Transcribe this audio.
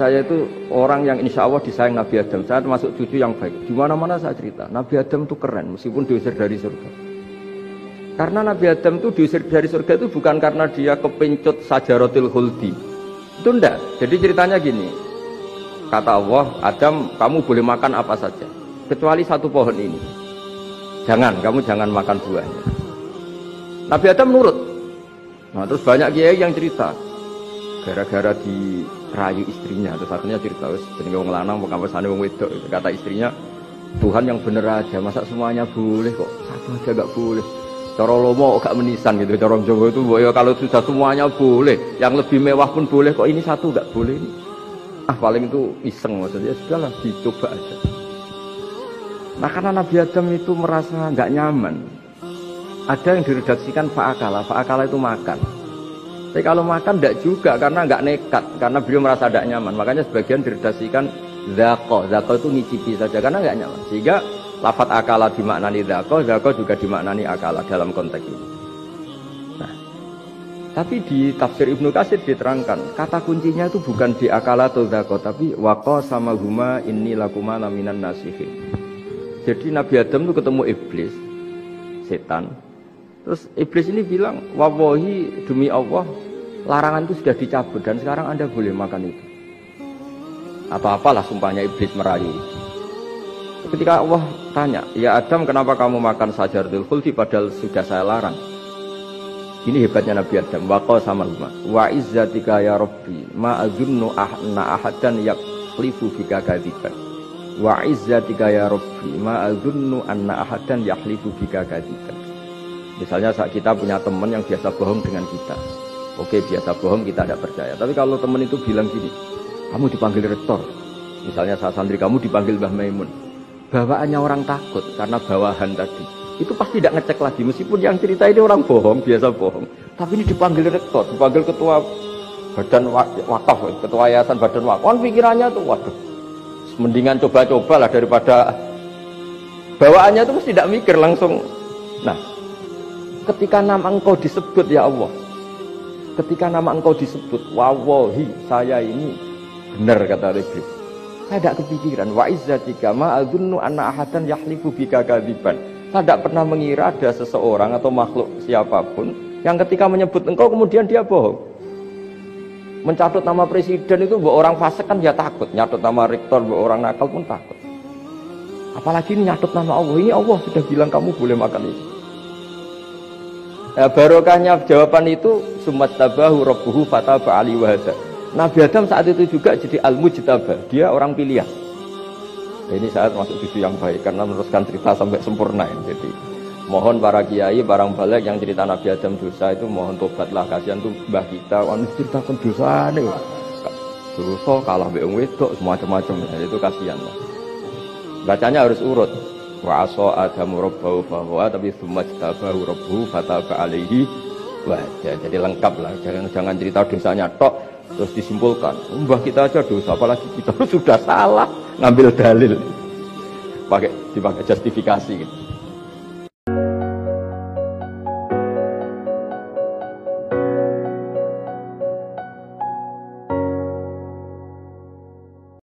saya itu orang yang insya Allah disayang Nabi Adam. Saya termasuk cucu yang baik. Di mana-mana saya cerita, Nabi Adam itu keren meskipun diusir dari surga. Karena Nabi Adam itu diusir dari surga itu bukan karena dia kepencut sajarotil huldi. Itu enggak. Jadi ceritanya gini. Kata Allah, Adam kamu boleh makan apa saja. Kecuali satu pohon ini. Jangan, kamu jangan makan buahnya. Nabi Adam nurut. Nah terus banyak kiai yang cerita. Gara-gara di rayu istrinya. Terus satunya cerita wis jenenge wong lanang kok kampesane wong wedok. Kata istrinya Tuhan yang bener aja masa semuanya boleh kok? Satu aja gak boleh. Cara lomo gak menisan gitu cara Jawa itu ya kalau sudah semuanya boleh yang lebih mewah pun boleh kok ini satu gak boleh ini. Ah paling itu iseng maksudnya sudahlah dicoba aja. Nah karena Nabi Adam itu merasa nggak nyaman ada yang diredaksikan fa'akala. Fa'akala itu makan tapi kalau makan tidak juga karena nggak nekat, karena beliau merasa tidak nyaman. Makanya sebagian diredasikan zako, zako itu ngicipi saja karena nggak nyaman. Sehingga lafat akala dimaknani zako, zako juga dimaknani akala dalam konteks ini. Nah, tapi di tafsir Ibnu Kasir diterangkan kata kuncinya itu bukan di akala atau zako, tapi wako sama huma ini lakuma naminan nasihin. Jadi Nabi Adam itu ketemu iblis, setan, Terus iblis ini bilang, wawahi demi Allah, larangan itu sudah dicabut dan sekarang anda boleh makan itu. Atau apalah sumpahnya iblis merayu. Ketika Allah tanya, ya Adam kenapa kamu makan sajaratul khuldi padahal sudah saya larang. Ini hebatnya Nabi Adam. Waqa sama lima. Wa izzatika ya Rabbi. Ma azunnu ahna ahadan yaklifu bika kadiban. Wa izzatika ya Rabbi. Ma azunnu anna ahadan yaklifu bika kadiban. Misalnya saat kita punya teman yang biasa bohong dengan kita. Oke, biasa bohong kita tidak percaya. Tapi kalau teman itu bilang gini, kamu dipanggil rektor. Misalnya saat santri kamu dipanggil Mbah Maimun. Bawaannya orang takut karena bawahan tadi. Itu pasti tidak ngecek lagi. Meskipun yang cerita ini orang bohong, biasa bohong. Tapi ini dipanggil rektor, dipanggil ketua badan wakaf, ketua yayasan badan wakaf. Kan pikirannya tuh, waduh, mendingan coba-coba lah daripada bawaannya itu mesti tidak mikir langsung. Nah, ketika nama engkau disebut ya Allah ketika nama engkau disebut wawahi saya ini benar kata Iblis saya tidak kepikiran wa izzatika ma adzunnu anna ahadan yahlifu bika kadiban saya tidak pernah mengira ada seseorang atau makhluk siapa pun yang ketika menyebut engkau kemudian dia bohong. Mencatut nama presiden itu buat orang fasik kan dia takut. Nyatut nama rektor buat orang nakal pun takut. Apalagi ini nyatut nama Allah. Ini Allah sudah bilang kamu boleh makan ini Nah, barokahnya jawaban itu sumat tabahu rabbuhu fataba ali wahada. Nabi Adam saat itu juga jadi al mujtabah, dia orang pilihan. Nah, ini saat masuk cucu yang baik karena meneruskan cerita sampai sempurna ya. Jadi mohon para kiai, barang balik yang cerita Nabi Adam dosa itu mohon tobatlah kasihan tuh mbah kita, anu ceritakan dosa nih. Dosa kalah beong wedok semacam-macam ya, itu kasihan. Bacanya harus urut wa aso adamu rabbahu bahwa tapi semua tabahu rabbuhu fataba alaihi wajah jadi lengkap lah jangan jangan cerita dosanya tok terus disimpulkan. Mbah kita aja dosa apalagi kita sudah salah ngambil dalil. Pakai dipakai justifikasi gitu